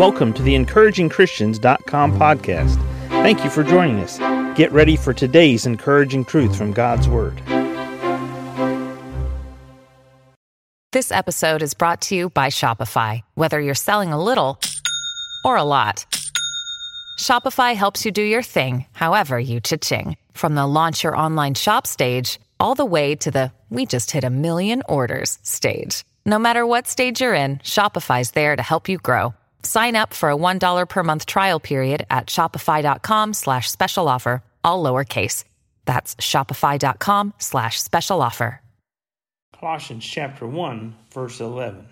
Welcome to the encouragingchristians.com podcast. Thank you for joining us. Get ready for today's encouraging truth from God's Word. This episode is brought to you by Shopify. Whether you're selling a little or a lot, Shopify helps you do your thing, however you cha-ching. From the launch your online shop stage, all the way to the we just hit a million orders stage. No matter what stage you're in, Shopify's there to help you grow. Sign up for a $1 per month trial period at shopify.com slash special offer, all lowercase. That's shopify.com slash special offer. Colossians chapter 1, verse 11.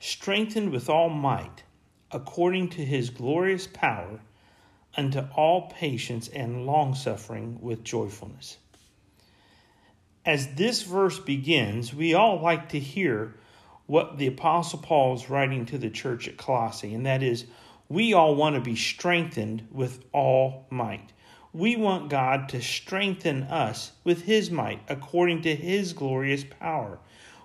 Strengthened with all might, according to his glorious power, unto all patience and longsuffering with joyfulness. As this verse begins, we all like to hear what the Apostle Paul is writing to the church at Colossae, and that is, we all want to be strengthened with all might. We want God to strengthen us with His might according to His glorious power.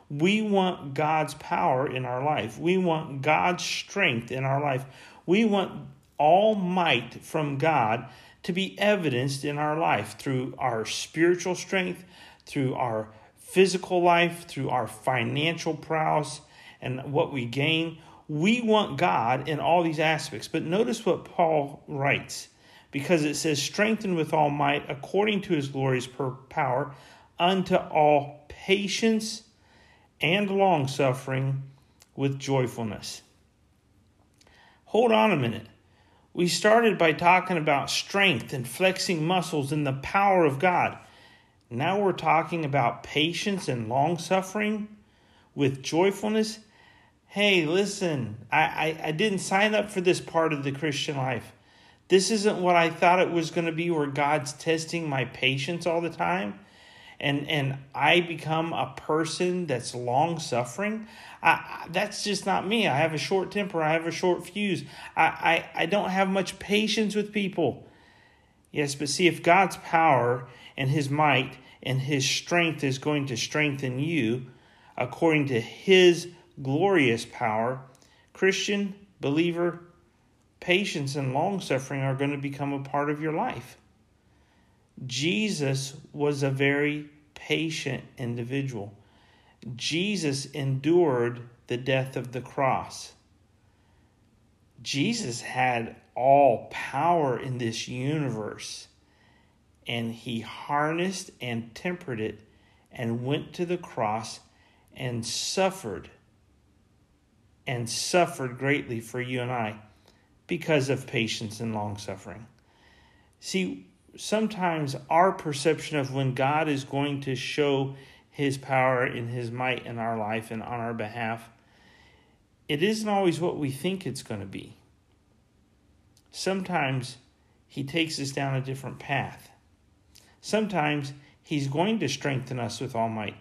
We want God's power in our life. We want God's strength in our life. We want all might from God to be evidenced in our life through our spiritual strength, through our physical life, through our financial prowess and what we gain. We want God in all these aspects. But notice what Paul writes because it says, strengthened with all might according to his glorious power unto all patience and long suffering with joyfulness. Hold on a minute. We started by talking about strength and flexing muscles and the power of God. Now we're talking about patience and long suffering with joyfulness. Hey, listen, I, I, I, didn't sign up for this part of the Christian life. This isn't what I thought it was going to be, where God's testing my patience all the time. And, and I become a person that's long suffering. I, that's just not me. I have a short temper. I have a short fuse. I, I, I don't have much patience with people. Yes, but see, if God's power and His might and his strength is going to strengthen you according to his glorious power. Christian, believer, patience and long suffering are going to become a part of your life. Jesus was a very patient individual. Jesus endured the death of the cross. Jesus had all power in this universe and he harnessed and tempered it and went to the cross and suffered and suffered greatly for you and I because of patience and long suffering. See, sometimes our perception of when God is going to show his power and his might in our life and on our behalf, it isn't always what we think it's going to be. Sometimes he takes us down a different path. Sometimes He's going to strengthen us with all might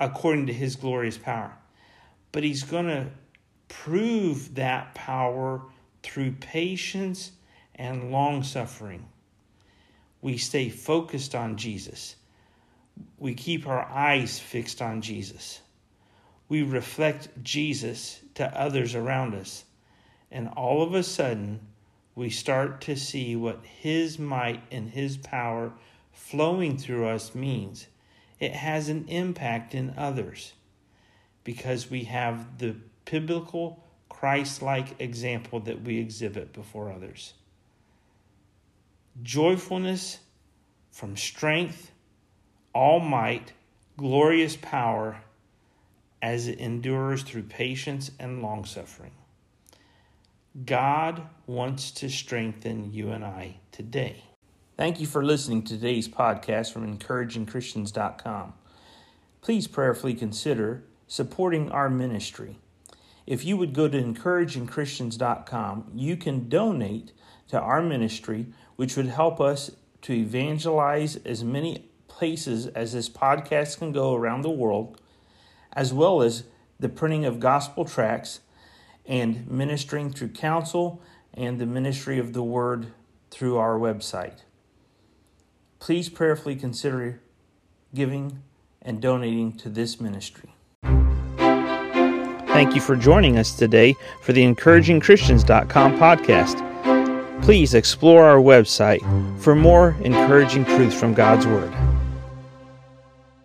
according to His glorious power. But He's going to prove that power through patience and long suffering. We stay focused on Jesus. We keep our eyes fixed on Jesus. We reflect Jesus to others around us. And all of a sudden, we start to see what His might and His power flowing through us means it has an impact in others because we have the biblical Christ like example that we exhibit before others. Joyfulness from strength, all might, glorious power as it endures through patience and long suffering. God wants to strengthen you and I today. Thank you for listening to today's podcast from encouragingchristians.com. Please prayerfully consider supporting our ministry. If you would go to encouragingchristians.com, you can donate to our ministry, which would help us to evangelize as many places as this podcast can go around the world, as well as the printing of gospel tracts and ministering through counsel and the ministry of the word through our website please prayerfully consider giving and donating to this ministry. Thank you for joining us today for the encouragingchristians.com podcast. Please explore our website for more encouraging truths from God's Word.